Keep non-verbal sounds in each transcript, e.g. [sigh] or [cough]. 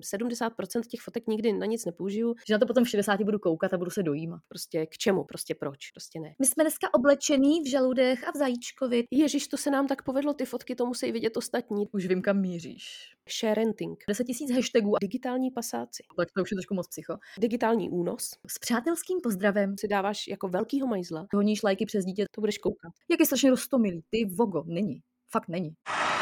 70% těch fotek nikdy na nic nepoužiju. Že na to potom v 60 budu koukat a budu se dojímat. Prostě k čemu, prostě proč, prostě ne. My jsme dneska oblečený v žaludech a v zajíčkovi. Ježíš, to se nám tak povedlo, ty fotky to musí vidět ostatní. Už vím, kam míříš. Sharenting. 10 tisíc hashtagů. Digitální pasáci. Tak to už je trošku moc psycho. Digitální únos. S přátelským pozdravem Si dáváš jako velkýho majzla. honíš lajky přes dítě. To budeš koukat. Jak je strašně roztomilý. Ty vogo, není. Fakt není.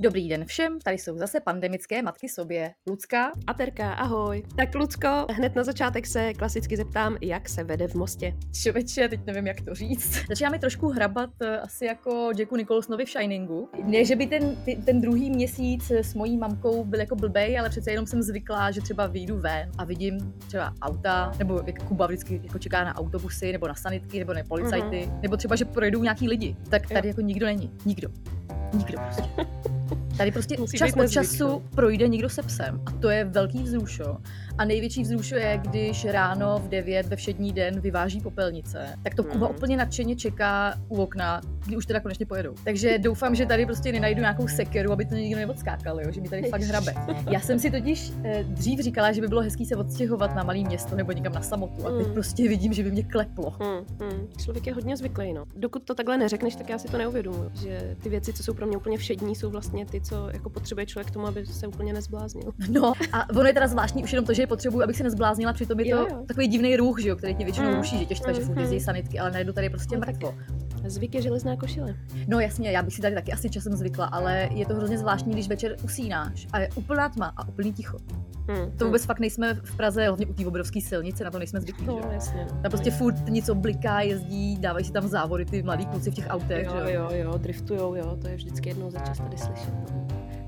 Dobrý den všem, tady jsou zase pandemické matky sobě. Lucka, A Terka, ahoj. Tak Lucko, hned na začátek se klasicky zeptám, jak se vede v Mostě. čověče, teď nevím, jak to říct. Začíná mi trošku hrabat eh, asi jako Jacku Nicholsonovi v Shiningu. Ne, že by ten, ty, ten druhý měsíc s mojí mamkou byl jako blbej, ale přece jenom jsem zvyklá, že třeba vyjdu ven a vidím třeba auta, nebo jak Kuba vždycky jako čeká na autobusy, nebo na sanitky, nebo na policajty, mm-hmm. nebo třeba, že projdou nějaký lidi. Tak tady jako nikdo není. Nikdo. Nikdo prostě. [laughs] Tady prostě Musí čas od času no. projde někdo se psem. A to je velký vzrušo. A největší vzrušo je, když ráno v 9 ve všední den vyváží popelnice. Tak to Kuba Mhm. úplně nadšeně čeká u okna, kdy už teda konečně pojedou. Takže doufám, že tady prostě nenajdu nějakou sekeru, aby to nikdo neodskákal, jo? že mi tady fakt hrabe. Já jsem si totiž eh, dřív říkala, že by bylo hezký se odstěhovat na malé město nebo někam na samotu. A teď Mm. prostě vidím, že by mě kleplo. Hmm, hmm. Člověk je hodně zvyklý, no. Dokud to takhle neřekneš, tak já si to neuvědomuji. Že ty věci, co jsou pro mě úplně všední, jsou vlastně ty, co jako potřebuje člověk k tomu, aby se úplně nezbláznil. No a ono je teda zvláštní už jenom to, že potřebuji, abych se nezbláznila, přitom je to Jo, jo. takový divný ruch, že jo, který ti většinou Mm, ruší, že tě štve, že furt mm, jezdí mm. sanitky, ale najednou tady je prostě No mrtvo. Zvyk je železná košile. No jasně, já bych si tady taky asi časem zvykla, ale je to hrozně zvláštní, když večer usínáš a je úplná tma a úplný ticho. Hmm, To vůbec fakt nejsme v Praze, hlavně u té obrovské silnice, na to nejsme zvyklí. No, že jasně. Tam prostě furt něco bliká, jezdí, dávají si tam závody ty mladí kluci v těch autech. Jo, že jo? jo, jo, driftujou, jo, to je vždycky jednou za čas tady slyšet.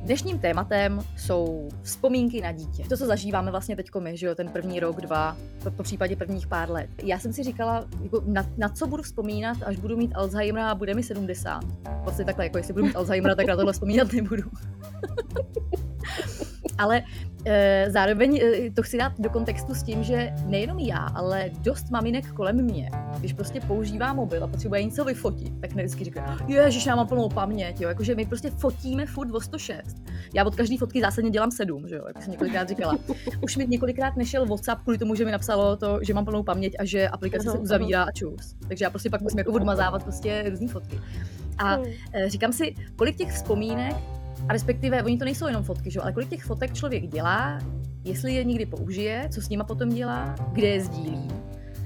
Dnešním tématem jsou vzpomínky na dítě. To, co zažíváme vlastně teď my, že jo, ten první rok, dva, po, po případě prvních pár let. Já jsem si říkala, jako na, na, co budu vzpomínat, až budu mít Alzheimera a bude mi 70. Vlastně takhle, jako jestli budu mít Alzheimera, tak na tohle vzpomínat nebudu. [laughs] Ale e, zároveň e, to chci dát do kontextu s tím, že nejenom já, ale dost maminek kolem mě, když prostě používá mobil a potřebuje něco vyfotit, tak vždycky říká, ježiš, já mám plnou paměť, jo, jakože my prostě fotíme furt o 106. Já od každé fotky zásadně dělám sedm, že jo, jak jsem několikrát říkala. Už mi několikrát nešel WhatsApp kvůli tomu, že mi napsalo to, že mám plnou paměť a že aplikace se uzavírá a čus. Takže já prostě pak musím jako odmazávat prostě různé fotky. A. Eh, říkám si, kolik těch vzpomínek, a respektive oni to nejsou jenom fotky, že? ale kolik těch fotek člověk dělá, jestli je někdy použije, co s nima potom dělá, kde je sdílí,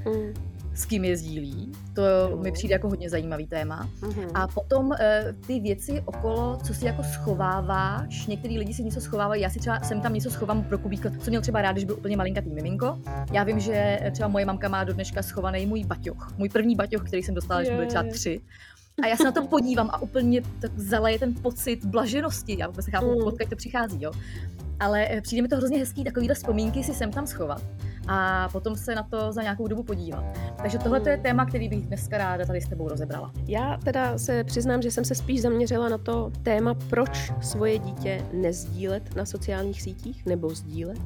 Hmm. s kým je sdílí. To mi přijde jako hodně zajímavý téma. Mhm. A potom eh, ty věci okolo, co si jako schováváš, některý lidi si něco schovávají, já si třeba sem tam něco schovám pro Kubíka, co měl třeba rád, když byl úplně malinkatý miminko. Já vím, že eh, třeba moje mamka má do dneška schovaný můj baťoch, můj první baťoch, který jsem dostala, když byly třeba tři. A já se na to podívám a úplně tak zaleje ten pocit blaženosti. Já vůbec nechápu, Mm. odkud to přichází, jo. Ale eh, přijde mi to hrozně hezký takovýhle vzpomínky si sem tam schovat a potom se na to za nějakou dobu podívat. Takže tohle je Mm. téma, který bych dneska ráda tady s tebou rozebrala. Já teda se přiznám, že jsem se spíš zaměřila na to téma, proč svoje dítě nezdílet na sociálních sítích nebo sdílet.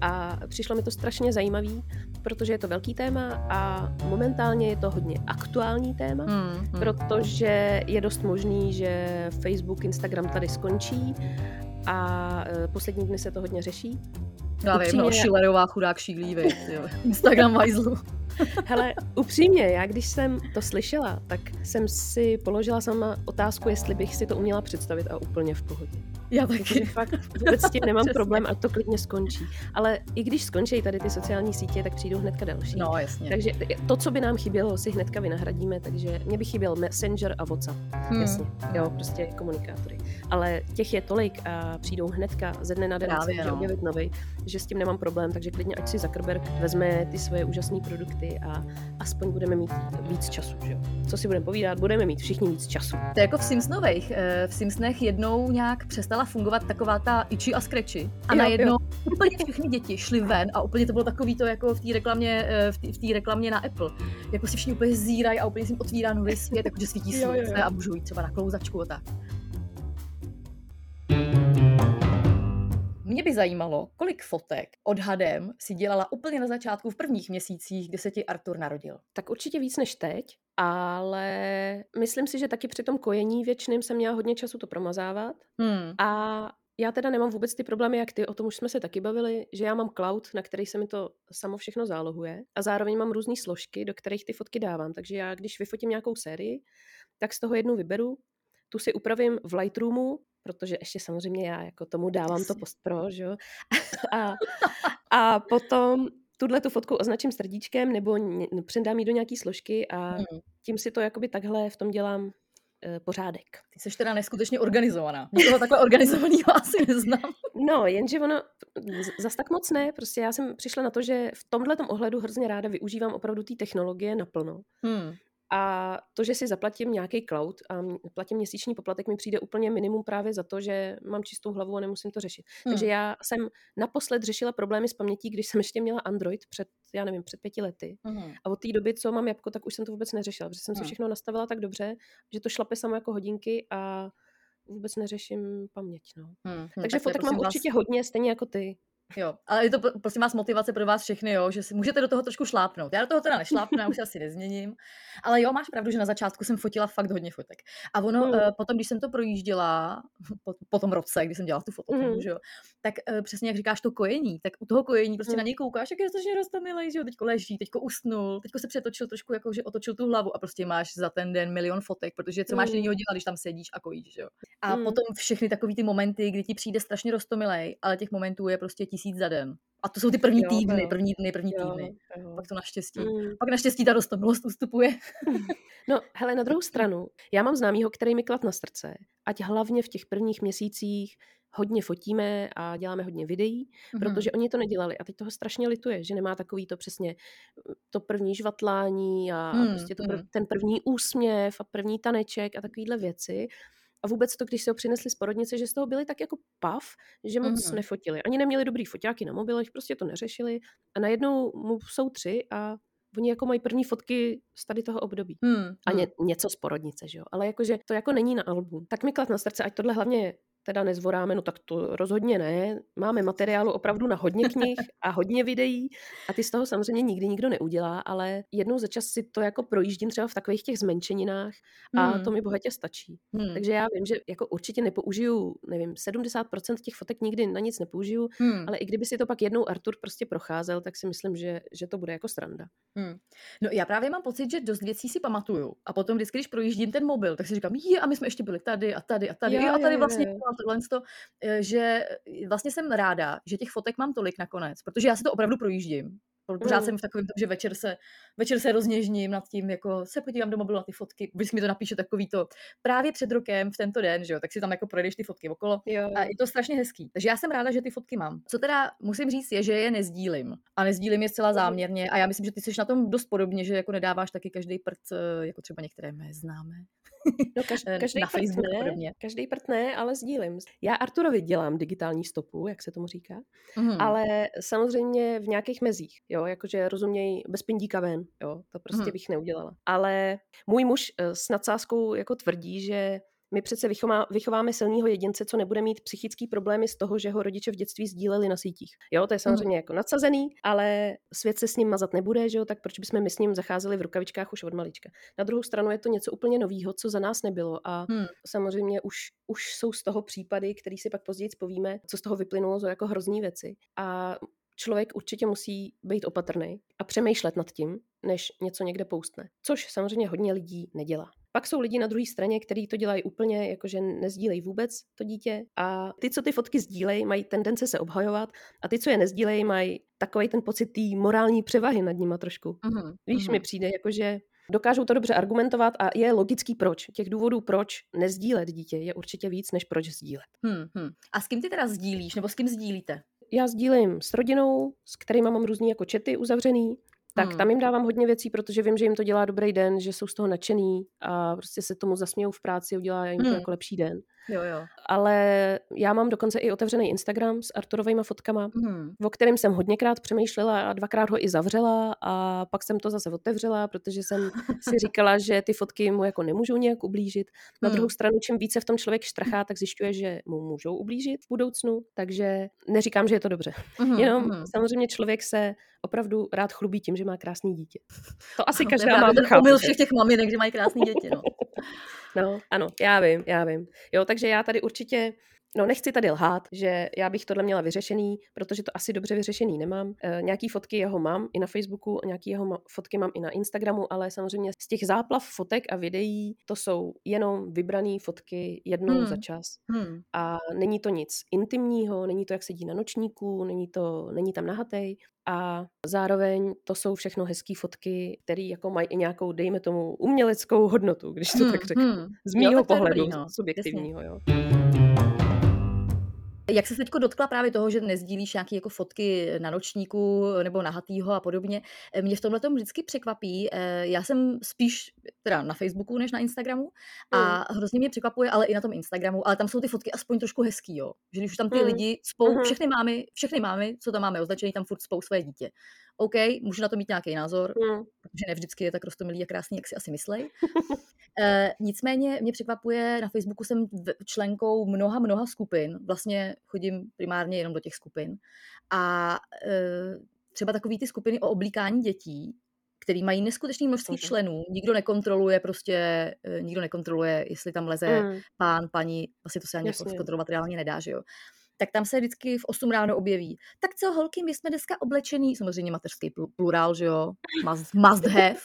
A přišlo mi to strašně zajímavý, protože je to velký téma a momentálně je to hodně aktuální téma, Hmm, hmm. protože je dost možný, že Facebook, Instagram tady skončí a e, poslední dny se to hodně řeší. Já vím, no, upřímně- Schillerová chudák šílí. Instagram vajzlu. [laughs] Hele, upřímně, já když jsem to slyšela, tak jsem si položila sama otázku, jestli bych si to uměla představit a úplně v pohodě. Já taky. Fakt vůbec s tím nemám [laughs] problém a to klidně skončí. Ale i když skončí tady ty sociální sítě, tak přijdou hnedka další. No, jasně. Takže to, co by nám chybělo, si hnedka vynahradíme, takže mě by chyběl Messenger a WhatsApp. Hmm. Jasně, jo, prostě komunikátory. Ale těch je tolik a přijdou hnedka ze dne na den Právě, no. objevit nový, že s tím nemám problém, takže klidně ať si Zuckerberg vezme ty svoje úžasné produkty a aspoň budeme mít víc času, že jo. Co si budeme povídat, budeme mít všichni víc času. To je jako v Simpsonových. Eh, V Simpsonech jednou nějak přestala fungovat taková ta Itchy a Scratchy. A Jo, najednou úplně všechny děti šly ven a úplně to bylo takový to jako v té reklamě, eh, v té- v reklamě na Apple. Jako si všichni úplně zírají a úplně si jim otvírá nový svět, jako že svítí [laughs] Jo, jo, jo. slunce a můžou jít třeba na klouzačku a tak. Mě by zajímalo, kolik fotek odhadem si dělala úplně na začátku v prvních měsících, kdy se ti Artur narodil. Tak určitě víc než teď, ale myslím si, že taky při tom kojení věčným jsem měla hodně času to promazávat. Hmm. A já teda nemám vůbec ty problémy, jak ty, o tom už jsme se taky bavili, že já mám cloud, na který se mi to samo všechno zálohuje a zároveň mám různé složky, do kterých ty fotky dávám. Takže já, když vyfotím nějakou sérii, tak z toho jednu vyberu, tu si upravím v Lightroomu, protože ještě samozřejmě já jako tomu dávám to postpro, že jo. [laughs] A, a potom tuhle tu fotku označím srdíčkem nebo ně- předám ji do nějaký složky a Hmm. tím si to jakoby takhle v tom dělám e, pořádek. Ty jsi teda neskutečně organizovaná. Nikoho takhle organizovaného [laughs] asi neznám. No, jenže ono zas tak moc ne, prostě já jsem přišla na to, že v tomhle ohledu hrozně ráda využívám opravdu té technologie naplno. Hmm. A to, že si zaplatím nějaký cloud a platím měsíční poplatek, mi přijde úplně minimum právě za to, že mám čistou hlavu a nemusím to řešit. Hmm. Takže já jsem naposled řešila problémy s pamětí, když jsem ještě měla Android před, já nevím, před pěti lety. Hmm. A od té doby, co mám jabko, tak už jsem to vůbec neřešila, protože jsem si Hmm. všechno nastavila tak dobře, že to šlape samo jako hodinky a vůbec neřeším paměť. No. Hmm. Takže tak fotek mám vás- určitě hodně, stejně jako ty. Jo, ale je to pro- prosím vás motivace pro vás všechny, jo, že si můžete do toho trošku šlápnout. Já do toho teda nešlápnu, já už se asi nezměním. Ale jo, máš pravdu, že na začátku jsem fotila fakt hodně fotek. A ono, Mm. mm. potom, když jsem to projížděla, [laughs] po, po tom roce, kdy jsem dělala tu fotografii, Mm. že jo, tak eh, přesně jak říkáš, to kojení, tak u toho kojení prostě Mm. na něj koukáš, jak je strašně roztomilej, že jo, teďko leží, teďko usnul, teďko se přetočil trošku, jako že otočil tu hlavu a prostě máš za ten den milion fotek, protože co máš Mm. jiného dělat, když tam sedíš a kojíš, že jo. A Mm. potom všechny takový ty momenty, kdy ti přijde strašně roztomilej, ale těch momentů je prostě tisíc za den. A to jsou ty první Jo, týdny, jo. první dny, první Jo, týdny. jo. Pak to naštěstí. Mm. Pak naštěstí ta rostomilost ustupuje. [laughs] No, hele, na druhou stranu, já mám známýho, který mi klad na srdce, ať hlavně v těch prvních měsících hodně fotíme a děláme hodně videí, Mhm. protože oni to nedělali a teď toho strašně lituje, že nemá takový to přesně mm, to první žvatlání a, Hmm, a prostě to prv, hmm. ten první úsměv a první taneček a takovýhle věci. A vůbec to, když se ho přinesli z porodnice, že z toho byli tak jako pav, že moc Mhm. nefotili. Ani neměli dobrý foťáky na mobilech, prostě to neřešili a najednou mu jsou tři a oni jako mají první fotky z tady toho období. Hmm. A ně, hmm. něco z porodnice, že jo. Ale jakože to jako není na album. Tak mi klad na srdce, ať tohle hlavně teda nezvoráme, no tak to rozhodně ne. Máme materiálu opravdu na hodně [laughs] knih a hodně videí a ty z toho samozřejmě nikdy nikdo neudělá, ale jednou za čas si to jako projíždím třeba v takových těch zmenšeninách a Hmm. to mi bohatě stačí. Hmm. Takže já vím, že jako určitě nepoužiju, nevím, 70% těch fotek nikdy na nic nepoužiju, Hmm. ale i kdyby si to pak jednou Artur prostě procházel, tak si myslím, že, že to bude jako sranda. Hmm. No já právě mám pocit, že dost věcí si pamatuju. A potom vždycky, když projíždím ten mobil, tak si říkám, je, a my jsme ještě byli tady a tady a tady. Jo, a tady jo, vlastně jo. Tohle, to, eh, že vlastně jsem ráda, že těch fotek mám tolik nakonec, protože já si to opravdu projíždím. Pořád Mm. jsem v takovém tom, že večer se, večer se rozněžním nad tím, jako se podívám do mobilu na ty fotky, vždycky mi to napíše takový to právě před rokem v tento den, že jo, tak si tam jako projdeš ty fotky okolo Jo. a je to strašně hezký. Takže já jsem ráda, že ty fotky mám. Co teda musím říct, je, že je nezdílím. A nezdílím je zcela záměrně. A já myslím, že ty jsi na tom dost podobně, že jako nedáváš taky každý prd, eh, jako třeba některé mé známé. [laughs] No, kaž, eh, každý na prd Facebook a ne, podobně. každý prd ne, ale sdílím. Já Arturovi dělám digitální stopu, jak se tomu říká, Mhm. ale samozřejmě v nějakých mezích, jo, jakože rozuměj bez pindíka ven, jo, to prostě Mhm. bych neudělala. Ale můj muž eh, s nadsázkou jako tvrdí, že my přece vychová, vychováme silného jedince, co nebude mít psychický problémy z toho, že ho rodiče v dětství sdíleli na sítích. Jo, to je samozřejmě jako nadsazený, ale svět se s ním mazat nebude, že jo, tak proč bychom my s ním zacházeli v rukavičkách už od malička. Na druhou stranu je to něco úplně nového, co za nás nebylo a Hmm. samozřejmě už, už jsou z toho případy, který si pak později povíme, co z toho vyplynulo, to jako hrozný věci. A člověk určitě musí být opatrný a přemýšlet nad tím, než něco někde poustne. Což samozřejmě hodně lidí nedělá. Pak jsou lidi na druhé straně, kteří to dělají úplně, jakože nezdílejí vůbec to dítě. A ty, co ty fotky sdílejí, mají tendence se obhajovat. A ty, co je nezdílejí, mají takový ten pocit té morální převahy nad nima trošku. Mhm, Víš, mhm. mi přijde, jakože dokážou to dobře argumentovat a je logický proč. Těch důvodů, proč nezdílet dítě, je určitě víc, než proč sdílet. Hmm, hmm. A s kým ty teda sdílíš, nebo s kým sdílíte? Já sdílím s rodinou, s kterými mám různý jako čety uzavřený, tak Hmm. tam jim dávám hodně věcí, protože vím, že jim to dělá dobrý den, že jsou z toho nadšený a prostě se tomu zasmějou v práci, udělá jim to Hmm. jako lepší den. Jo, jo. Ale já mám dokonce i otevřený Instagram s Arturovými fotkama, Hmm. o kterém jsem hodněkrát přemýšlela a dvakrát ho i zavřela a pak jsem to zase otevřela, protože jsem si [laughs] říkala, že ty fotky mu jako nemůžou nějak ublížit. Na Hmm. druhou stranu, čím více v tom člověk štrachá, tak zjišťuje, že mu můžou ublížit v budoucnu, takže neříkám, že je to dobře. Mhm, Jenom mhm. samozřejmě člověk se opravdu rád chlubí tím, že má krásný dítě. To asi [laughs] To je každá ten omyl že? všech těch maminek, že mají krásné děti, no. No, ano, já vím, já vím. Jo, takže já tady určitě, no nechci tady lhát, že já bych tohle měla vyřešený, protože to asi dobře vyřešený nemám. E, nějaký fotky jeho mám i na Facebooku, nějaký jeho ma- fotky mám i na Instagramu, ale samozřejmě z těch záplav fotek a videí to jsou jenom vybrané fotky jednou Hmm. za čas. Hmm. A není to nic intimního, není to, jak sedí na nočníku, není, to, není tam nahatej. A zároveň to jsou všechno hezké fotky, které jako mají i nějakou, dejme tomu, uměleckou hodnotu, když to Hmm, tak řeknu. hmm. Z mýho je pohledu, dobrý, no. subjektivního, jo. Jak se teďko dotkla právě toho, že nezdílíš nějaké jako fotky na nočníku nebo nahatýho a podobně, eh, mě v tomhle tom vždycky překvapí. eh, Já jsem spíš teda na Facebooku než na Instagramu a hrozně mě překvapuje, ale i na tom Instagramu, ale tam jsou ty fotky aspoň trošku hezký, jo. Že když už tam ty Mm. lidi spou, Mhm. všechny mámy, všechny mámy, co tam máme označený, tam furt spou své dítě. OK, můžu na to mít nějaký názor, Hmm. protože ne vždycky je tak rostomilý a krásný, jak si asi myslej. [laughs] E, nicméně mě překvapuje, na Facebooku jsem členkou mnoha, mnoha skupin, vlastně chodím primárně jenom do těch skupin a e, třeba takový ty skupiny o oblíkání dětí, který mají neskutečné množství Mhm. členů, nikdo nekontroluje prostě, e, nikdo nekontroluje, jestli tam leze Hmm. pán, paní, vlastně to se ani jako Jasně. zkontrolovat reálně nedá, že jo. Tak tam se vždycky v 8 ráno objeví. Tak co, holky, my jsme dneska oblečený, samozřejmě mateřský plu- plurál, že jo, must, must have.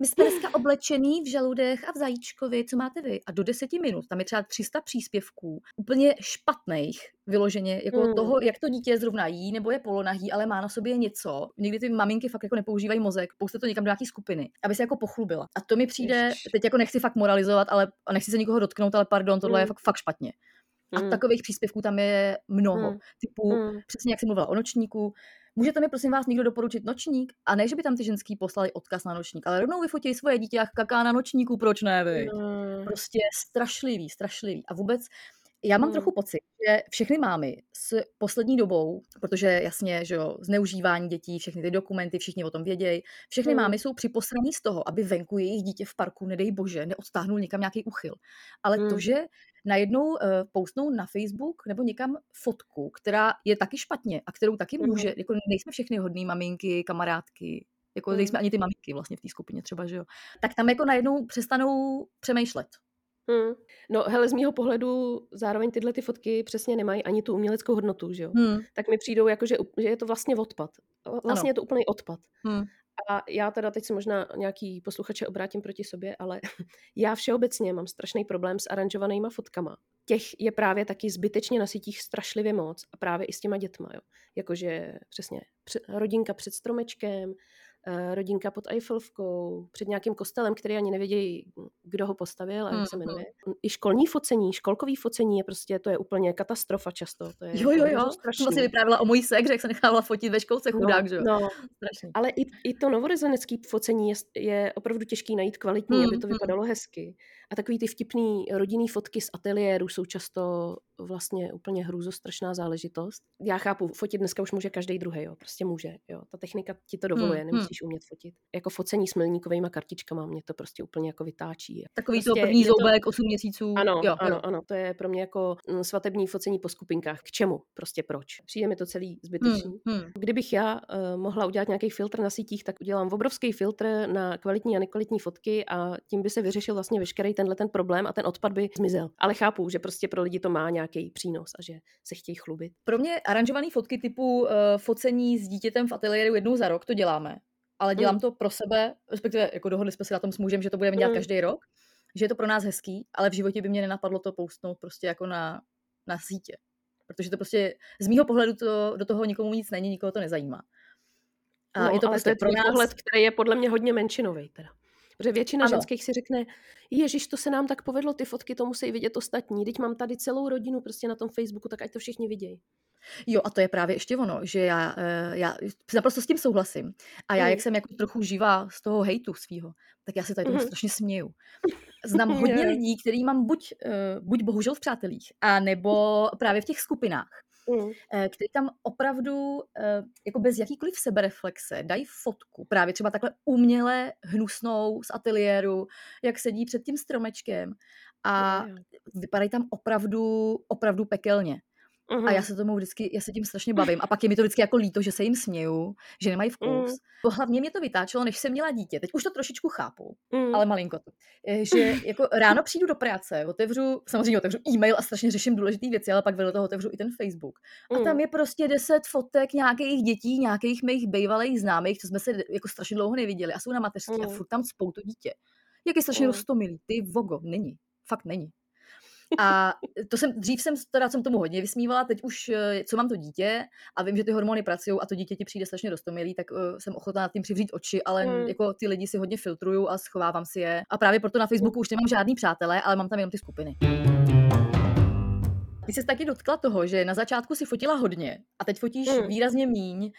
My jsme dneska oblečený v žaludech a v zajíčkovi, co máte vy? A do deseti minut, tam je třeba 300 příspěvků, úplně špatných, vyloženě, jako Hmm. toho, jak to dítě zrovna jí, nebo je polonahý, ale má na sobě něco. Někdy ty maminky fakt jako nepoužívají mozek, pouste to někam do nějaký skupiny, aby se jako pochlubila. A to mi přijde, Ježiš. teď jako nechci fakt moralizovat, ale a nechci se nikoho dotknout, ale pardon, tohle je Hmm. fakt, fakt špatně. A Hmm. takových příspěvků tam je mnoho. Hmm. Typu, Hmm. přesně jak jsem mluvila o nočníku, můžete mi prosím vás někdo doporučit nočník? A ne, že by tam ty ženský poslali odkaz na nočník, ale rovnou vyfotí svoje dítě, jak kaká na nočníku, proč ne vy? Hmm. Prostě strašlivý, strašlivý. A vůbec já mám Hmm. trochu pocit, že všechny mámy s poslední dobou, protože jasně, že jo, zneužívání dětí, všechny ty dokumenty, všichni o tom vědějí, všechny Hmm. mámy jsou připosraný z toho, aby venku jejich dítě v parku, nedej bože, neodtáhnul někam nějaký uchyl. Ale to, Hmm. že najednou uh, postnou na Facebook nebo někam fotku, která je taky špatně a kterou taky Mhm. může, jako nejsme všechny hodný maminky, kamarádky, jako Mhm. nejsme ani ty maminky vlastně v té skupině třeba, že jo. Tak tam jako najednou přestanou přemýšlet. Hmm. No hele, z mýho pohledu zároveň tyhle ty fotky přesně nemají ani tu uměleckou hodnotu, že jo? Hmm. Tak mi přijdou jako, že, že je to vlastně odpad. Vlastně Ano. je to úplný odpad. Hmm. A já teda teď se možná nějaký posluchače obrátím proti sobě, ale [laughs] já všeobecně mám strašný problém s aranžovanýma fotkama. Těch je právě taky zbytečně na sítích strašlivě moc a právě i s těma dětma, jo. Jakože přesně rodinka před stromečkem, rodinka pod Eiffelovkou, před nějakým kostelem, který ani nevědějí, kdo ho postavil a jak se Mhm. jmenuje. I školní focení, školkový focení je prostě, to je úplně katastrofa často. To je Jo, jo, jo. strašný. To vlastně vyprávěla o mojí sekře, jak se nechávala fotit ve školce, chudák, že jo. No, Strašný. ale i, i to novorozenecké focení je, je opravdu těžký najít kvalitní, hmm, aby Hmm, to hmm. vypadalo hezky. A takový ty vtipný rodinný fotky z ateliéru jsou často vlastně úplně hrůzostrašná záležitost. Já chápu, fotit dneska už může každý druhý, jo, prostě může, jo. Ta technika ti to dovoluje, Hmm, nemusíš umět fotit. Jako focení s milníkovými kartičkama mě to prostě úplně jako vytáčí. Takový prostě to první je to- zoubek, 8 měsíců. Ano, jo, ano, jo. ano, to je pro mě jako mm, svatební focení po skupinkách. K čemu? Prostě proč? Přijde mi to celý zbytečný. Hmm, hmm. Kdybych já uh, mohla udělat nějaký filtr na sítích, tak udělám obrovský filtr na kvalitní a nekvalitní fotky a tím by se vyřešil vlastně veškerý tenhle ten problém a ten odpad by zmizel. Ale chápu, že prostě pro lidi to má nějaký přínos a že se chtějí chlubit. Pro mě aranžované fotky typu uh, focení s dítětem v ateliéru jednou za rok, to děláme. Ale dělám Mm. to pro sebe, respektive jako dohodli jsme se na tom s mužem, že to budeme dělat Mm. každý rok. že je to pro nás hezký, ale v životě by mě nenapadlo to postnout prostě jako na, na sítě. Protože to prostě z mýho pohledu to, do toho nikomu nic není, nikoho to nezajímá. A no, je to prostě to je pro nás... pohled, který je podle mě hodně menšinový teda. Protože většina ano. ženských si řekne, ježiš, to se nám tak povedlo, ty fotky to musí vidět ostatní. Teď mám tady celou rodinu prostě na tom Facebooku, tak ať to všichni vidějí. Jo, a to je právě ještě ono, že já, eh, já naprosto s tím souhlasím. A já, jak jsem jako trochu živá z toho hejtu svýho, tak já se tady tomu mm. strašně směju. [laughs] Znám hodně lidí, který mám buď, uh, buď bohužel v přátelích, a nebo právě v těch skupinách, mm. který tam opravdu uh, jako bez jakýkoliv sebereflexe dají fotku, právě třeba takhle uměle hnusnou z ateliéru, jak sedí před tím stromečkem a vypadají tam opravdu, opravdu pekelně. Uh-huh. A já se tomu vždycky, já se tím strašně bavím. A pak je mi to vždycky jako líto, že se jim směju, že nemají vkus. Uh-huh. To hlavně mě to vytáčelo, než jsem měla dítě. Teď už to trošičku chápu, uh-huh. ale malinko to. Že jako ráno přijdu do práce, otevřu, samozřejmě otevřu e-mail a strašně řeším důležité věci, ale pak vedle toho otevřu i ten Facebook. A tam je prostě deset fotek nějakých dětí, nějakých mých bývalých známých, co jsme se jako strašně dlouho neviděli a jsou na mateřské a furt tam spou to dítě. Jak je strašně roztomilý. Ty vogo, není. Fakt není. A to jsem, dřív jsem, teda jsem tomu hodně vysmívala, teď už, eh, co mám to dítě a vím, že ty hormony pracují a to dítě ti přijde strašně dostomilý, tak uh, jsem ochotná nad tím přivřít oči, ale mm. jako ty lidi si hodně filtruju a schovávám si je. A právě proto na Facebooku už nemám žádný přátelé, ale mám tam jenom ty skupiny. Ty jsi taky dotkla toho, že na začátku si fotila hodně a teď fotíš mm. výrazně míň.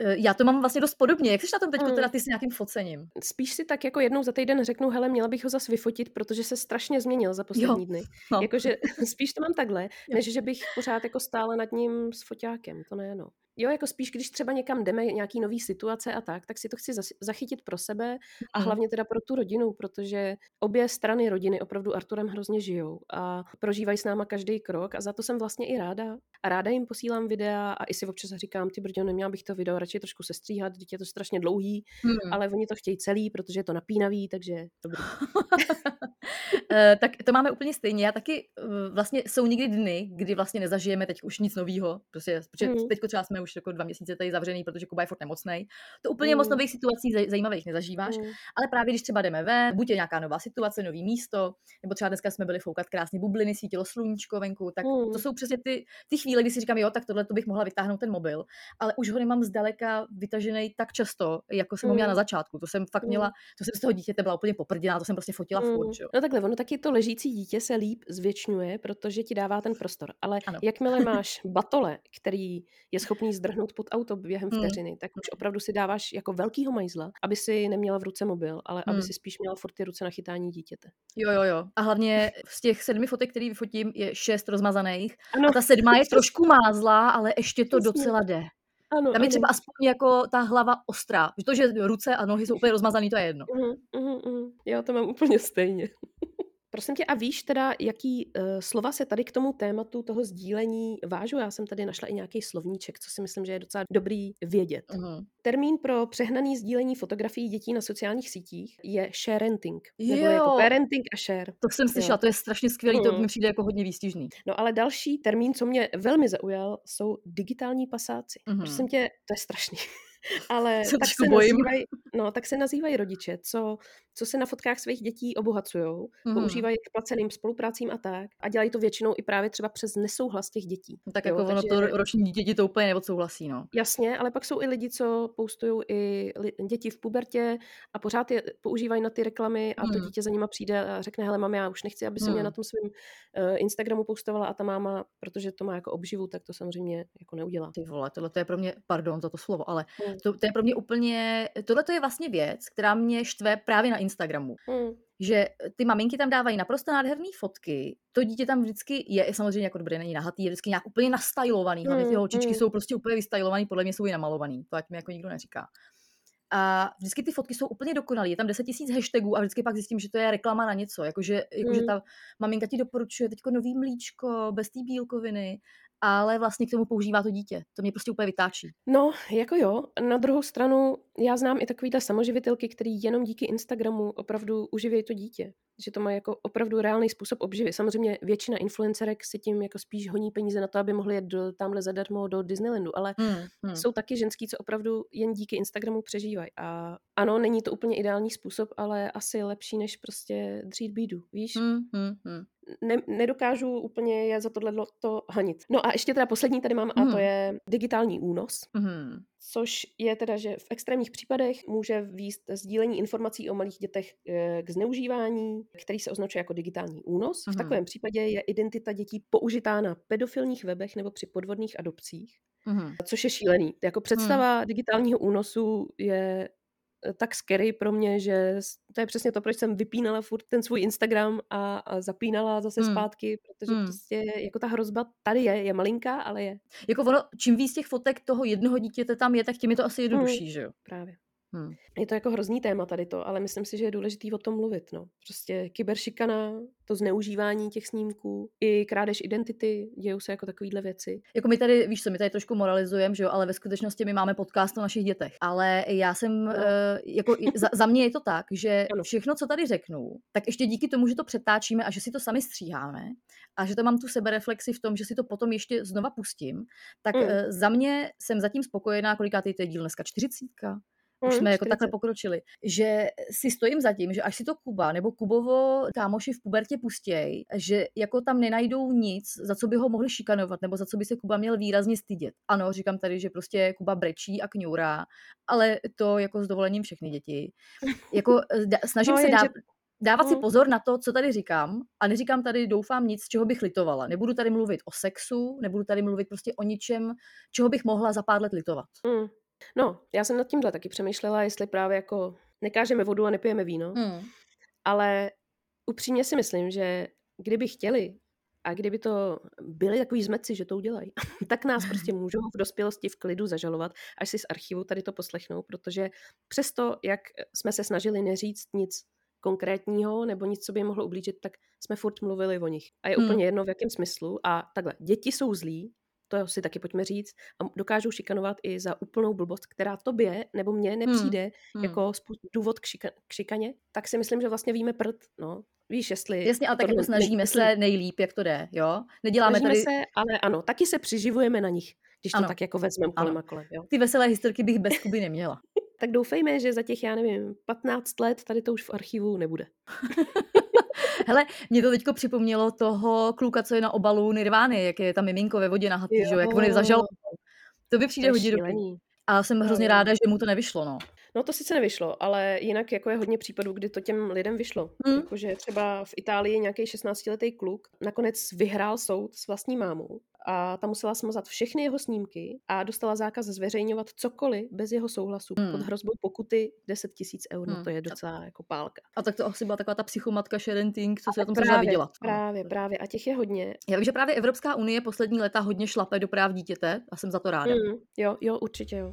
Eh, já to mám vlastně dost podobně. Jak jsi na tom teď mm. teda ty s nějakým focením? Spíš si tak jako jednou za týden řeknu, hele, měla bych ho zase vyfotit, protože se strašně změnil za poslední jo. dny. No. Jakože [laughs] [laughs] spíš to mám takhle, než že bych pořád jako stála nad ním s foťákem. To ne, no jo, jako spíš, když třeba někam jdeme, nějaký nový situace a tak, tak si to chci zachytit pro sebe a mhm. hlavně teda pro tu rodinu, protože obě strany rodiny opravdu Arturem hrozně žijou a prožívají s náma každý krok a za to jsem vlastně i ráda. A ráda jim posílám videa a i si občas říkám, ty brďo, neměla bych to video radši trošku sestříhat, dítě je to strašně dlouhý, hmm. ale oni to chtějí celý, protože je to napínavý, takže dobrý. [laughs] Eh, tak to máme úplně stejně. Já taky eh, vlastně jsou někdy dny, kdy vlastně nezažijeme teď už nic nového, prostě, protože hmm. teď třeba jsme už jako dva měsíce tady zavřený, protože Kuba je furt nemocný. To úplně mm. moc nových situací zajímavých nezažíváš, mm. ale právě když třeba jdeme ven, buď je nějaká nová situace, nový místo, nebo třeba dneska jsme byli foukat krásně bubliny, svítilo sluníčko venku, tak mm. to jsou přesně ty, ty chvíle, kdy si říkám, jo, tak tohle to bych mohla vytáhnout ten mobil, ale už ho nemám zdaleka vytažený tak často, jako jsem ho měla na mm. začátku. To jsem fakt měla, to jsem z toho dítěte byla úplně poprděná, to jsem prostě fotila mm. furt. Jo. No takhle, ono taky to ležící dítě se líp zvětšňuje, protože ti dává ten prostor. Ale ano. jakmile [laughs] máš batole, který je schopný zdrhnout pod auto během hmm. vteřiny, hmm. tak už opravdu si dáváš jako velkýho majzla, aby si neměla v ruce mobil, ale hmm. aby si spíš měla furt ty ruce na chytání dítěte. Jo, jo, jo. A hlavně z těch sedmi fotek, který vyfotím, je šest rozmazaných. Ano. A ta sedma je trošku mázlá, ale ještě to Jasně. docela jde. Ano, Tam je ano. třeba aspoň jako ta hlava ostrá. To, že ruce a nohy jsou úplně rozmazané, to je jedno. Uh-huh, uh-huh. Já to mám úplně stejně. Prosím tě, a víš teda, jaký uh, slova se tady k tomu tématu toho sdílení vážu? Já jsem tady našla i nějaký slovníček, co si myslím, že je docela dobrý vědět. Uh-huh. Termín pro přehnaný sdílení fotografií dětí na sociálních sítích je sharenting. Jo. Nebo jako parenting a share. To jsem slyšela, to je strašně skvělý, uh-huh. to mi mhm. přijde jako hodně výstižný. No ale další termín, co mě velmi zaujal, jsou digitální pasáci. Uh-huh. Prosím tě, to je strašný. [laughs] Ale [laughs] tak se, nazývají, no, tak se nazývají rodiče, co, co se na fotkách svých dětí obohacují, mm. používají k placeným spolupracím a tak. A dělají to většinou i právě třeba přes nesouhlas těch dětí. No, tak jo, jako takže... ono to roční děti to úplně neodsouhlasí, no. Jasně, ale pak jsou i lidi, co postují i li, děti v pubertě a pořád je používají na ty reklamy a mm. to hmm. dítě za nima přijde a řekne, hele mami, já už nechci, aby se mm. mě hmm. na tom svém uh, Instagramu postovala a ta máma, protože to má jako obživu, tak to samozřejmě jako neudělá. Ty vole, tohle to je pro mě, pardon za to slovo, ale mm to, to je pro mě úplně, tohle to je vlastně věc, která mě štve právě na Instagramu. Mm. Že ty maminky tam dávají naprosto nádherné fotky, to dítě tam vždycky je, samozřejmě jako dobré, není nahatý, je vždycky nějak úplně nastajlovaný, hlavně ty hmm, holčičky mm. jsou prostě úplně vystajlovaný, podle mě jsou i namalovaný, to ať mi jako nikdo neříká. A vždycky ty fotky jsou úplně dokonalé. Je tam 10 tisíc hashtagů a vždycky pak zjistím, že to je reklama na něco. Jakože, jakože mm. ta maminka ti doporučuje teďko nový mlíčko, bez té bílkoviny ale vlastně k tomu používá to dítě. To mě prostě úplně vytáčí. No, jako jo. Na druhou stranu, já znám i takovýhle samoživitelky, který jenom díky Instagramu opravdu uživějí to dítě. že to má jako opravdu reálný způsob obživy. Samozřejmě většina influencerek si tím jako spíš honí peníze na to, aby mohly jet do, tamhle zadarmo do Disneylandu, ale Hmm, hmm. jsou taky ženský, co opravdu jen díky Instagramu přežívají. A ano, není to úplně ideální způsob, ale asi lepší, než prostě dřít bídu, víš? Hmm, hmm, hmm. ne, nedokážu úplně je za tohle to hanit. No a ještě teda poslední tady mám a to Mhm. je digitální únos, Hmm. Což je teda, že v extrémních případech může výst sdílení informací o malých dětech eh, k zneužívání, který se označuje jako digitální únos. V Mhm. takovém případě je identita dětí použitá na pedofilních webech nebo při podvodných adopcích, Hmm. což je šílený. Jako představa digitálního únosu je tak scary pro mě, že to je přesně to, proč jsem vypínala furt ten svůj Instagram a, a zapínala zase Hmm. zpátky, protože Hmm. prostě jako ta hrozba tady je, je malinká, ale je Jako ono, čím víc těch fotek toho jednoho dítěte tam je, tak tím je to asi jednodušší, že jo? právě. Hmm. Je to jako hrozný téma tady to, ale myslím si, že je důležitý o tom mluvit. No. Prostě kyberšikana, to zneužívání těch snímků, i krádež identity, dějou se jako takovýhle věci. Jako my tady, víš co, my tady trošku moralizujeme, že jo, ale ve skutečnosti my máme podcast o našich dětech. Ale já jsem, no. jako i- za, za mě je to tak, že [laughs] Ano. všechno, co tady řeknu, tak ještě díky tomu, že to přetáčíme a že si to sami stříháme a že to mám tu sebereflexi v tom, že si to potom ještě znova pustím, tak Mm. mm. za mě jsem zatím spokojená, kolikátý to je díl dneska, čtyřicítka? Už jsme jako 40. takhle pokročili, že si stojím za tím, že až si to Kuba nebo Kubovo kámoši v pubertě pustěj, že jako tam nenajdou nic, za co by ho mohli šikanovat, nebo za co by se Kuba měl výrazně stydět. Ano, říkám tady, že prostě Kuba brečí a kňourá, ale to jako s dovolením všechny děti. Jako eh, snažím No, se dát, dávat si Mm. pozor na to, co tady říkám a neříkám tady, doufám, nic, čeho bych litovala. Nebudu tady mluvit o sexu, nebudu tady mluvit prostě o ničem, čeho bych mohla za pár let litovat. Mm. No, já jsem nad tímhle taky přemýšlela, jestli právě jako nekážeme vodu a nepijeme víno, Hmm. ale upřímně si myslím, že kdyby chtěli a kdyby to byli takový zmeci, že to udělají, [laughs] tak nás prostě [laughs] můžou v dospělosti v klidu zažalovat, až si z archivu tady to poslechnou, protože přesto, jak jsme se snažili neříct nic konkrétního nebo nic, co by jim mohlo ublížit, tak jsme furt mluvili o nich. A je Hmm. úplně jedno, v jakém smyslu. A takhle, děti jsou zlí, to si taky pojďme říct, a dokážou šikanovat i za úplnou blbost, která tobě nebo mně nepřijde Hmm. jako důvod k, šika- k šikaně, tak si myslím, že vlastně víme prd, no. Víš, jestli... Jasně, ale tak jako snažíme ne- se nejlíp, jak to jde, jo? Neděláme snažíme tady se, ale ano, taky se přiživujeme na nich, když to Ano. tak jako vezmeme kolem a kolem, jo. ty veselé historky bych bez Kuby neměla. [laughs] Tak doufejme, že za těch, já nevím, 15 let tady to už v archivu nebude. [laughs] [laughs] Hele, mě to teďko připomnělo toho kluka, co je na obalu Nirvány, jak je tam miminko ve vodě na hatý, že jo, jak on je Jo. zažal. To by přijde hodně dobrý. A jsem hrozně jo. ráda, že mu to nevyšlo, no. No to sice nevyšlo, ale jinak jako je hodně případů, kdy to těm lidem vyšlo. Hmm. Jakože třeba v Itálii nějaký 16-letý kluk nakonec vyhrál soud s vlastní mámou a ta musela smazat všechny jeho snímky a dostala zákaz zveřejňovat cokoliv bez jeho souhlasu Hmm. pod hrozbou pokuty 10 tisíc eur. No Hmm. to je docela jako pálka. A tak to asi byla taková ta psychomatka Sharon Ting, co se o tom právě, vydělat. no. právě, právě. A těch je hodně. Já vím, že právě Evropská unie poslední léta hodně šlape do práv dítěte a jsem za to ráda. Mm, jo, jo, určitě jo.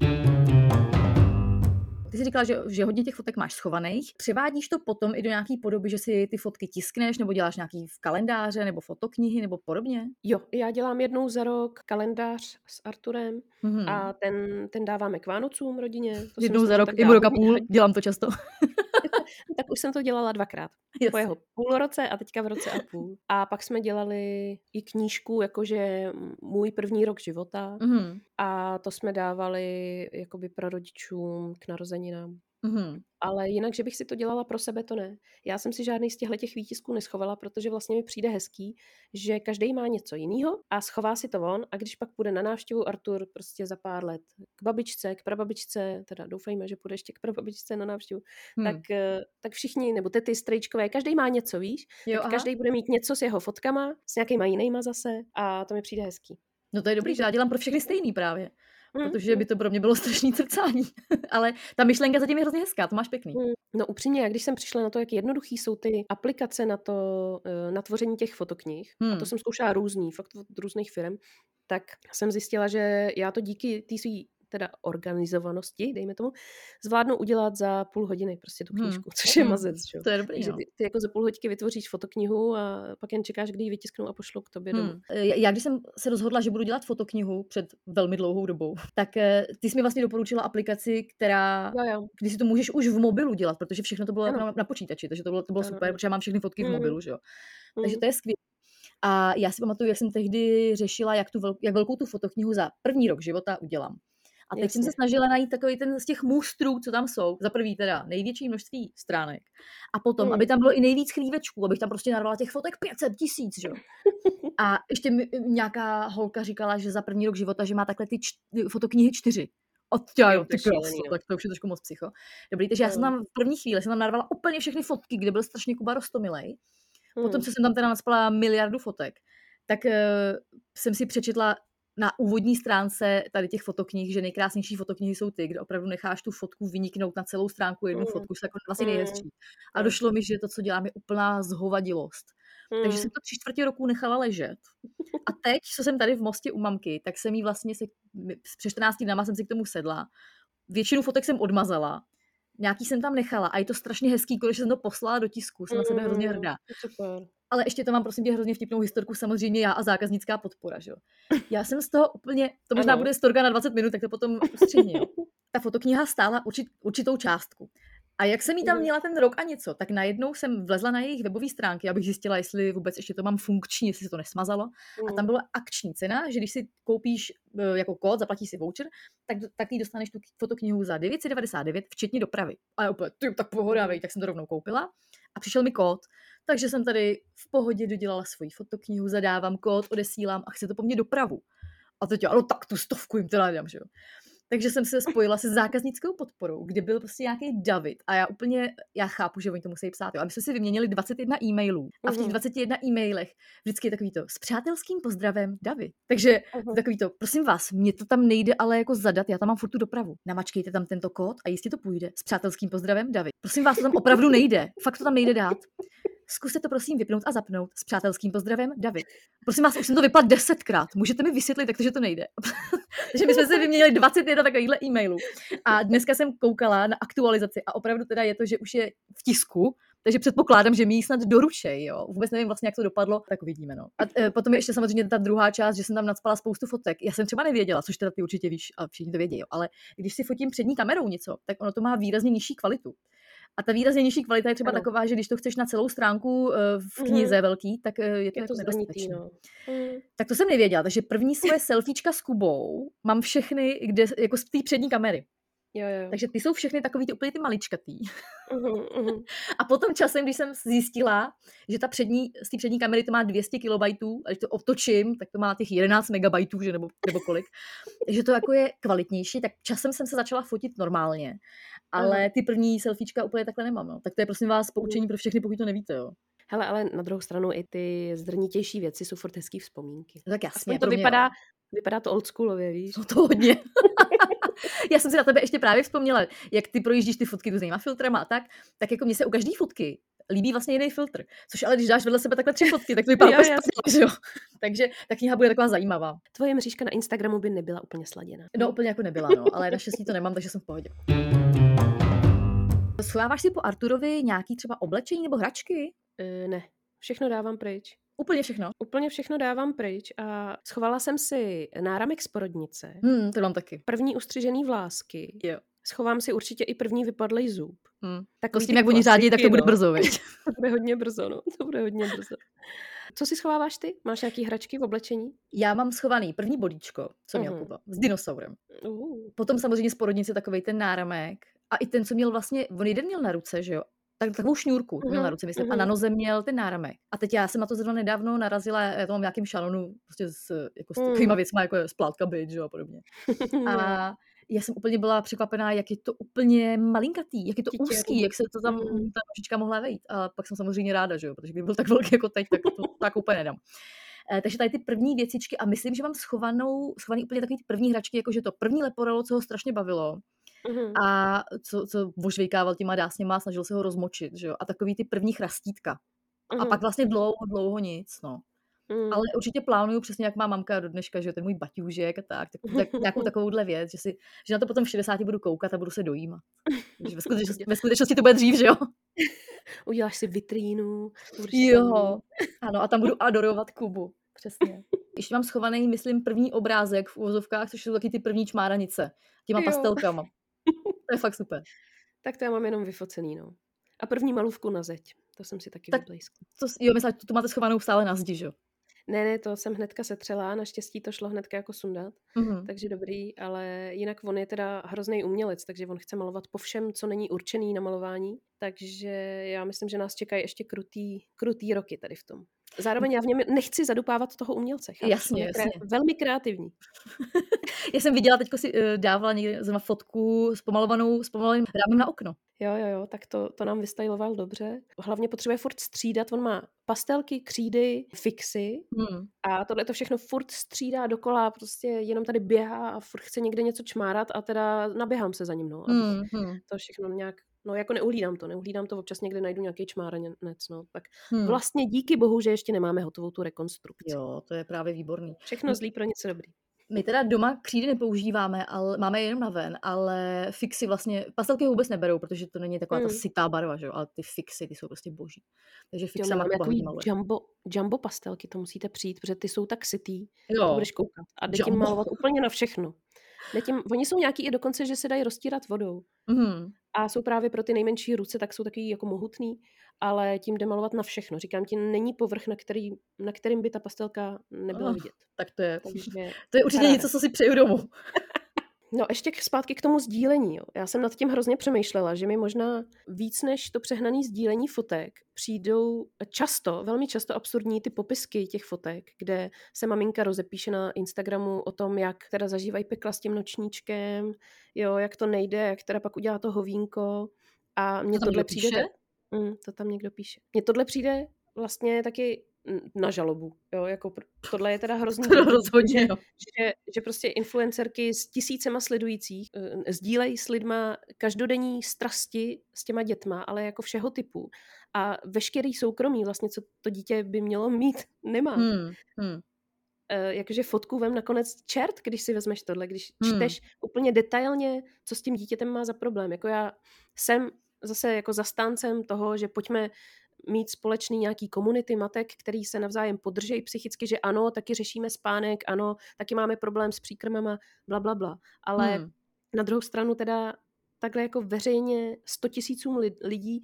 Ty jsi říkala, že, že hodně těch fotek máš schovaných. Převádíš to potom i do nějaký podoby, že si ty fotky tiskneš, nebo děláš nějaký v kalendáře, nebo fotoknihy, nebo podobně? Jo, já dělám jednou za rok kalendář s Arturem Mhm. a ten, ten dáváme k Vánocům rodině. To Jednou za rok, jednou roka dávám. půl, dělám to často. [laughs] Tak už jsem to dělala dvakrát. Po Jasně. jeho půlroce a teďka v roce a půl. A pak jsme dělali i knížku, jakože můj první rok života. Mhm. A to jsme dávali jakoby prarodičům k narozeninám. Mhm. Ale jinak, že bych si to dělala pro sebe, to ne. Já jsem si žádný z těchto těch výtisků neschovala, protože vlastně mi přijde hezký, že každý má něco jiného a schová si to on a když pak půjde na návštěvu Artur prostě za pár let k babičce, k prababičce, teda doufejme, že půjde ještě k prababičce na návštěvu, Hmm. tak, eh, tak všichni, nebo tety, strejčkové, každý má něco, víš? Jo, tak aha. každý bude mít něco s jeho fotkama, s nějakýma jinýma zase a to mi přijde hezký. No to je dobrý, že já dělám pro všechny stejný právě. Mm, Protože by to pro mě bylo [laughs] strašný crcání. [laughs] Ale ta myšlenka zatím je hrozně hezká, to máš pěkný. Mm, No upřímně, já když jsem přišla na to, jak jednoduchý jsou ty aplikace na to, eh, na tvoření těch fotoknih, a Hmm. to jsem zkoušela různý, fakt od různých firm, tak jsem zjistila, že já to díky té svý teda organizovanosti, dejme tomu, zvládnu udělat za půl hodiny prostě tu Hmm. knížku, [laughs] což je Hmm. mazec, že. To je dobrý, Takže no. ty, ty jako za půl hodiny vytvoříš fotoknihu a pak jen čekáš, kdy ji vytisknou a pošlou k tobě domů. Hmm. Já, já když jsem se rozhodla, že budu dělat fotoknihu před velmi dlouhou dobou, [laughs] tak eh, ty jsi mi vlastně doporučila aplikaci, která, Jo, jo. kdy si to můžeš už v mobilu dělat, protože všechno to bylo Ano. jako na, na počítači, takže to bylo, to bylo Ano, super, protože já mám všechny fotky v Mhm. mobilu, že jo. Takže Mhm. to je skvělé. A já si pamatuju, jak jsem tehdy řešila, jak, tu vel, jak velkou tu fotoknihu za první rok života udělám. A teď jsem se Jasně. snažila najít takový ten z těch mustrů, co tam jsou. Za prvý teda největší množství stránek. A potom, Hmm. aby tam bylo i nejvíc chlívečků, abych tam prostě narvala těch fotek 500 tisíc, že jo. [laughs] A ještě mi nějaká holka říkala, že za první rok života, že má takhle ty č- fotoknihy čtyři. Jo, to ty no. tak to už je trošku moc psycho. Dobrý, takže já jsem Jo. tam v první chvíli jsem tam narvala úplně všechny fotky, kde byl strašně Kuba rostomilej. Potom, Hmm. co jsem tam teda naspala miliardu fotek, tak uh, jsem si přečetla na úvodní stránce tady těch fotoknih, že nejkrásnější fotoknihy jsou ty, kde opravdu necháš tu fotku vyniknout na celou stránku jednu Mm. fotku, že jako vlastně Mm. nejhezčí. A Jo. došlo mi, že to, co dělám, je úplná zhovadilost. Takže Hmm. jsem to tři čtvrtě roku nechala ležet. A teď, co jsem tady v Mostě u mamky, tak jsem jí vlastně se, před 14 dnama jsem si k tomu sedla. Většinu fotek jsem odmazala. Nějaký jsem tam nechala a je to strašně hezký, když jsem to poslala do tisku, jsem na sebe hrozně Mm, hrdá. Super. Ale ještě to mám, prosím tě, hrozně vtipnou historku, samozřejmě já a zákaznická podpora, že jo. Já jsem z toho úplně, to možná Ano. bude storka na 20 minut, tak to potom ustřihni, jo. Ta fotokniha stála určit, určitou částku. A jak jsem jí tam Mhm. měla ten rok a něco, tak najednou jsem vlezla na jejich webové stránky, abych zjistila, jestli vůbec ještě to mám funkční, jestli se to nesmazalo. A tam Hmm. byla akční cena, že když si koupíš eh, jako kód, zaplatíš si voucher, tak, tak ty dostaneš tu fotoknihu za 999, včetně dopravy. A já úplně, ty, tak pohoda, vej, tak jsem to rovnou koupila. A přišel mi kód, takže jsem tady v pohodě dodělala svoji fotoknihu, zadávám kód, odesílám a chce to po mně dopravu. A teď já, no tak tu stovku jim teda dám, že jo. Takže jsem se spojila se zákaznickou podporou, kde byl prostě nějaký David a já úplně, já chápu, že oni to musí psát, jo. A my jsme si vyměnili 21 e-mailů a v těch Mhm. 21 e-mailech vždycky je takový to s přátelským pozdravem David. Takže Mhm. takový to, prosím vás, mě to tam nejde ale jako zadat, já tam mám furt tu dopravu. Namačkejte tam tento kód a jistě to půjde. S přátelským pozdravem David. Prosím vás, to tam opravdu nejde. Fakt to tam nejde dát. Zkuste to prosím vypnout a zapnout. S přátelským pozdravem David. Prosím vás, už jsem to vypad desetkrát. Můžete mi vysvětlit, jak to, že to nejde. [laughs] Takže my jsme se vyměnili 21 takovýchhle e-mailů. A dneska jsem koukala na aktualizaci a opravdu teda je to, že už je v tisku, takže předpokládám, že mi ji snad doručej, jo. Vůbec nevím vlastně, jak to dopadlo, tak uvidíme, no. A e, potom je ještě samozřejmě ta druhá část, že jsem tam nadspala spoustu fotek. Já jsem třeba nevěděla, což teda ty určitě víš a všichni to vědí, jo. Ale když si fotím přední kamerou něco, tak ono to má výrazně nižší kvalitu. A ta výrazně nižší kvalita je třeba Ano. taková, že když to chceš na celou stránku e, v Mhm. knize velký, tak e, je to, Je jako to nedostatečný. no. Hmm. Tak to jsem nevěděla, takže první svoje selfiečka s Kubou mám všechny, kde, jako z té přední kamery. Jo, jo. Takže ty jsou všechny takový ty úplně ty maličkatý. Mhm, mhm. [laughs] A potom časem, když jsem zjistila, že ta přední, z té přední kamery to má 200 KB, a když to otočím, tak to má těch 11 MB, že nebo, nebo kolik. [laughs] Takže to jako je kvalitnější, tak časem jsem se začala fotit normálně. Ale ty první selfiečka úplně takhle nemám. No. Tak to je prosím vás poučení pro všechny, pokud to nevíte. Jo. Hele, ale na druhou stranu i ty zdrnitější věci jsou furt hezký vzpomínky. No tak jasně, Aspoň to mě, vypadá, jo. vypadá to oldschoolově, víš? No to hodně. [laughs] Já jsem si na tebe ještě právě vzpomněla, jak ty projíždíš ty fotky různýma filtrama a tak, tak jako mně se u každé fotky líbí vlastně jiný filtr. Což ale když dáš vedle sebe takhle tři fotky, tak to vypadá úplně že jo. Takže ta kniha bude taková zajímavá. Tvoje mřížka na Instagramu by nebyla úplně sladěna. No úplně jako nebyla, no, ale naštěstí to nemám, takže jsem v pohodě. Schováváš si po Arturovi nějaký třeba oblečení nebo hračky? E, ne, všechno dávám pryč. Úplně všechno. Úplně všechno dávám pryč a schovala jsem si náramek z porodnice, Hmm, to mám taky. první ustřižený vlásky, Jo. schovám si určitě i první vypadlej zub. Hmm. To Takový s tím, jak oni řádí, tak to bude no. brzo, [laughs] viď? To bude hodně brzo, no. To bude hodně brzo. Co si schováváš ty? Máš nějaký hračky v oblečení? Já mám schovaný první bodíčko, co měl Mhm. Kuba, s dinosaurem. Uh, Potom samozřejmě z porodnice takový ten náramek. A i ten, co měl vlastně, on jeden měl na ruce, že jo? Tak, takovou šňůrku to měl na Mhm, ruce, myslím, a mhm. na noze měl ten náramek. A teď já jsem na to zrovna nedávno narazila, já to mám v nějakým šanonu, prostě s, jako s Mm. takovýma věcma, jako je splátka byt, a podobně. A [laughs] já jsem úplně byla překvapená, jak je to úplně malinkatý, jak je to Dítě, úzký, jak se to tam Mm. ta nožička mohla vejít. A pak jsem samozřejmě ráda, že jo, protože kdyby byl tak velký jako teď, tak to tak úplně nedám. Eh, takže tady ty první věcičky a myslím, že mám schovanou, schovaný úplně takový ty první hračky, jakože to první leporelo, co ho strašně bavilo Mhm. a co, co vožvejkával těma dásněma a snažil se ho rozmočit, že jo, a takový ty první chrastítka. A Mhm. pak vlastně dlouho, dlouho nic, no. Mm. Ale určitě plánuju přesně, jak má mamka do dneška, že ten můj baťůžek a tak, tak, tak nějakou [laughs] takovouhle věc, že, si, že na to potom v 60 budu koukat a budu se dojímat. Že ve, skutečnosti, [laughs] ve skutečnosti to bude dřív, že jo? [laughs] Uděláš si vitrínu. Jo, ano, a tam budu adorovat Kubu. Přesně. Ještě mám schovaný, myslím, první obrázek v úvozovkách, což jsou taky ty první čmáranice. Těma jo. pastelkama. To je fakt super. Tak to já mám jenom vyfocený, no. A první malůvku na zeď. To jsem si taky tak To, jo, myslím, to, to máte schovanou stále na zdi, že jo? Ne, ne, to jsem hnedka setřela, naštěstí to šlo hnedka jako sundat, mm-hmm. takže dobrý, ale jinak on je teda hrozný umělec, takže on chce malovat po všem, co není určený na malování, takže já myslím, že nás čekají ještě krutý, krutý roky tady v tom. Zároveň já v něm nechci zadupávat toho umělce. Chápu? Jasně, jasně. Velmi kreativní. [laughs] já jsem viděla, teďko si uh, dávala někde zrovna fotku s pomalovanou, s pomalovaným rámem na okno. Jo, jo, jo, tak to, to nám vystyloval dobře. Hlavně potřebuje furt střídat, on má pastelky, křídy, fixy hmm. a tohle to všechno furt střídá dokola, prostě jenom tady běhá a furt chce někde něco čmárat a teda naběhám se za ním, no. Hmm, hmm. To všechno nějak No jako neuhlídám to, neuhlídám to, občas někde najdu nějaký čmáranec, no. Tak hmm. vlastně díky bohu, že ještě nemáme hotovou tu rekonstrukci. Jo, to je právě výborný. Všechno zlý pro něco dobrý. My teda doma křídy nepoužíváme, ale máme je jenom na ven, ale fixy vlastně, pastelky vůbec neberou, protože to není taková hmm. ta sytá barva, že jo, ale ty fixy, ty jsou prostě boží. Takže fixa má takový jumbo, jumbo pastelky, to musíte přijít, protože ty jsou tak sytý, jo. budeš koukat a jde tím malovat úplně na všechno. Tím, oni jsou nějaký i dokonce, že se dají roztírat vodou. Mm. A jsou právě pro ty nejmenší ruce, tak jsou taky jako mohutný, ale tím jde malovat na všechno. Říkám ti, není povrch, na, který, na kterým by ta pastelka nebyla oh, vidět. Tak to je, Takže, to je určitě něco, co si přeju domů. [laughs] No ještě zpátky k tomu sdílení. Jo. Já jsem nad tím hrozně přemýšlela, že mi možná víc než to přehnané sdílení fotek přijdou často, velmi často absurdní ty popisky těch fotek, kde se maminka rozepíše na Instagramu o tom, jak teda zažívají pekla s tím nočníčkem, jo, jak to nejde, jak teda pak udělá to hovínko. A mně to tohle přijde... Mm, to tam někdo píše. Mně tohle přijde vlastně taky na žalobu. Jo, jako tohle je teda hrozný. [laughs] to rozhodně, že, že, že prostě influencerky s tisícema sledujících uh, sdílejí s lidma každodenní strasti s těma dětma, ale jako všeho typu. A veškerý soukromí, vlastně, co to dítě by mělo mít, [laughs] nemá. Hmm, hmm. Uh, jakože fotku vem nakonec čert, když si vezmeš tohle, když hmm. čteš úplně detailně, co s tím dítětem má za problém. Jako já jsem zase jako zastáncem toho, že pojďme mít společný nějaký komunity matek, který se navzájem podržejí psychicky, že ano, taky řešíme spánek, ano, taky máme problém s příkrmama, bla, bla, bla. Ale hmm. na druhou stranu teda takhle jako veřejně 100 tisícům lidí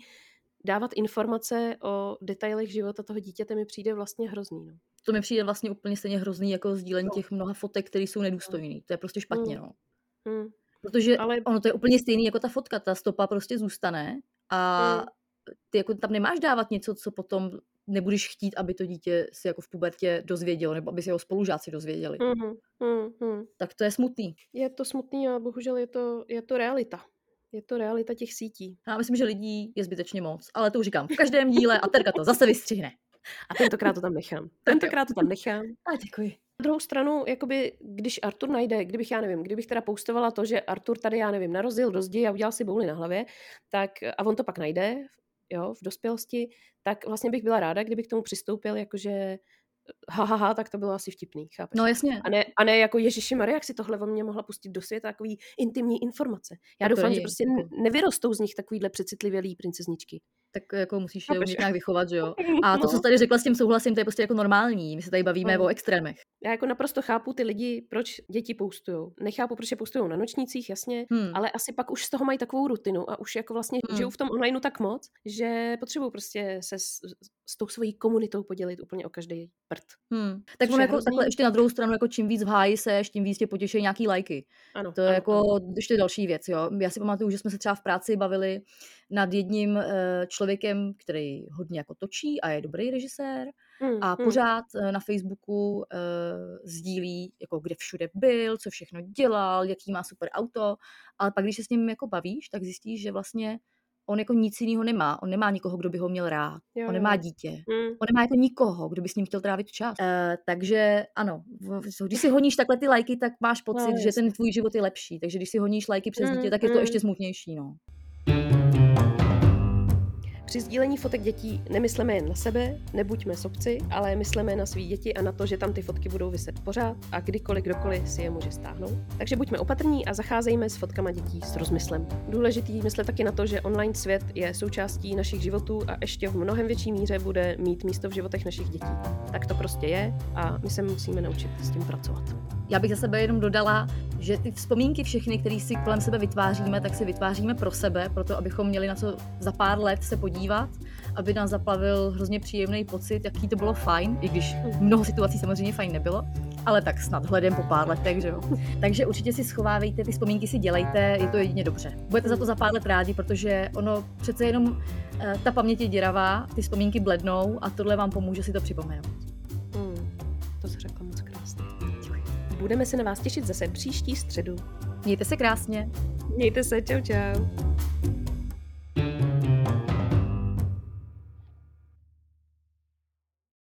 dávat informace o detailech života toho dítěte mi přijde vlastně hrozný. No. To mi přijde vlastně úplně stejně hrozný jako sdílení no. těch mnoha fotek, které jsou nedůstojné. To je prostě špatně, hmm. no. Hmm. Protože Ale... ono to je úplně stejný jako ta fotka, ta stopa prostě zůstane a hmm ty jako tam nemáš dávat něco, co potom nebudeš chtít, aby to dítě si jako v pubertě dozvědělo, nebo aby si jeho spolužáci dozvěděli. Mm-hmm, mm-hmm. Tak to je smutný. Je to smutný a bohužel je to, je to realita. Je to realita těch sítí. Já myslím, že lidí je zbytečně moc, ale to už říkám v každém díle a Terka to zase vystřihne. A tentokrát to tam nechám. Tentokrát to tam nechám. A děkuji. Na druhou stranu, jakoby, když Artur najde, kdybych, já nevím, kdybych teda poustovala to, že Artur tady, já nevím, narozil do zdi a udělal si bouli na hlavě, tak a on to pak najde jo, v dospělosti, tak vlastně bych byla ráda, kdyby k tomu přistoupil, jakože ha, ha, ha, tak to bylo asi vtipný, chápeš? No jasně. A ne, a ne jako Ježíši Maria, jak si tohle o mě mohla pustit do světa, takový intimní informace. Já tak doufám, že prostě nevyrostou z nich takovýhle přecitlivělý princezničky tak jako musíš je nějak vychovat, že jo. [laughs] A to, no. co tady řekla s tím souhlasím, to je prostě jako normální. My se tady bavíme no. o extrémech. Já jako naprosto chápu ty lidi, proč děti poustujou. Nechápu, proč je poustujou na nočnících, jasně, hmm. ale asi pak už z toho mají takovou rutinu a už jako vlastně hmm. žijou v tom onlineu tak moc, že potřebují prostě se s, s tou svojí komunitou podělit úplně o každý prd. Hmm. Tak on jako hrozný... takhle ještě na druhou stranu, jako čím víc v háji seš, tím víc tě potěší nějaký lajky. Ano, to je ano, jako ano. ještě další věc, jo. Já si pamatuju, že jsme se třeba v práci bavili nad jedním eh, člověkem, který hodně jako točí a je dobrý režisér mm, a mm. pořád mm. na Facebooku uh, sdílí, jako kde všude byl, co všechno dělal, jaký má super auto, ale pak když se s ním jako bavíš, tak zjistíš, že vlastně on jako nic jiného nemá. On nemá nikoho, kdo by ho měl rád. Jo, on nemá dítě. Mm. On nemá jako nikoho, kdo by s ním chtěl trávit čas. Uh, takže ano, když si honíš takhle ty lajky, tak máš pocit, no, že ten tvůj život je lepší. Takže když si honíš lajky přes mm, dítě, tak je to mm. ještě smutnější. No. Při sdílení fotek dětí nemyslíme jen na sebe, nebuďme sobci, ale myslíme na svý děti a na to, že tam ty fotky budou vyset pořád a kdykoliv kdokoliv si je může stáhnout. Takže buďme opatrní a zacházejme s fotkama dětí s rozmyslem. Důležitý myslet taky na to, že online svět je součástí našich životů a ještě v mnohem větší míře bude mít místo v životech našich dětí. Tak to prostě je a my se musíme naučit s tím pracovat. Já bych za sebe jenom dodala, že ty vzpomínky všechny, které si kolem sebe vytváříme, tak si vytváříme pro sebe, proto abychom měli na co za pár let se podívat, aby nás zaplavil hrozně příjemný pocit, jaký to bylo fajn, i když mnoho situací samozřejmě fajn nebylo, ale tak snad hledem po pár letech, že jo. Takže určitě si schovávejte, ty vzpomínky si dělejte, je to jedině dobře. Budete za to za pár let rádi, protože ono přece jenom eh, ta paměť je děravá, ty vzpomínky blednou a tohle vám pomůže si to připomenout. Hmm, to se řekla moc. Budeme se na vás těšit zase příští středu. Mějte se krásně. Mějte se, čau čau.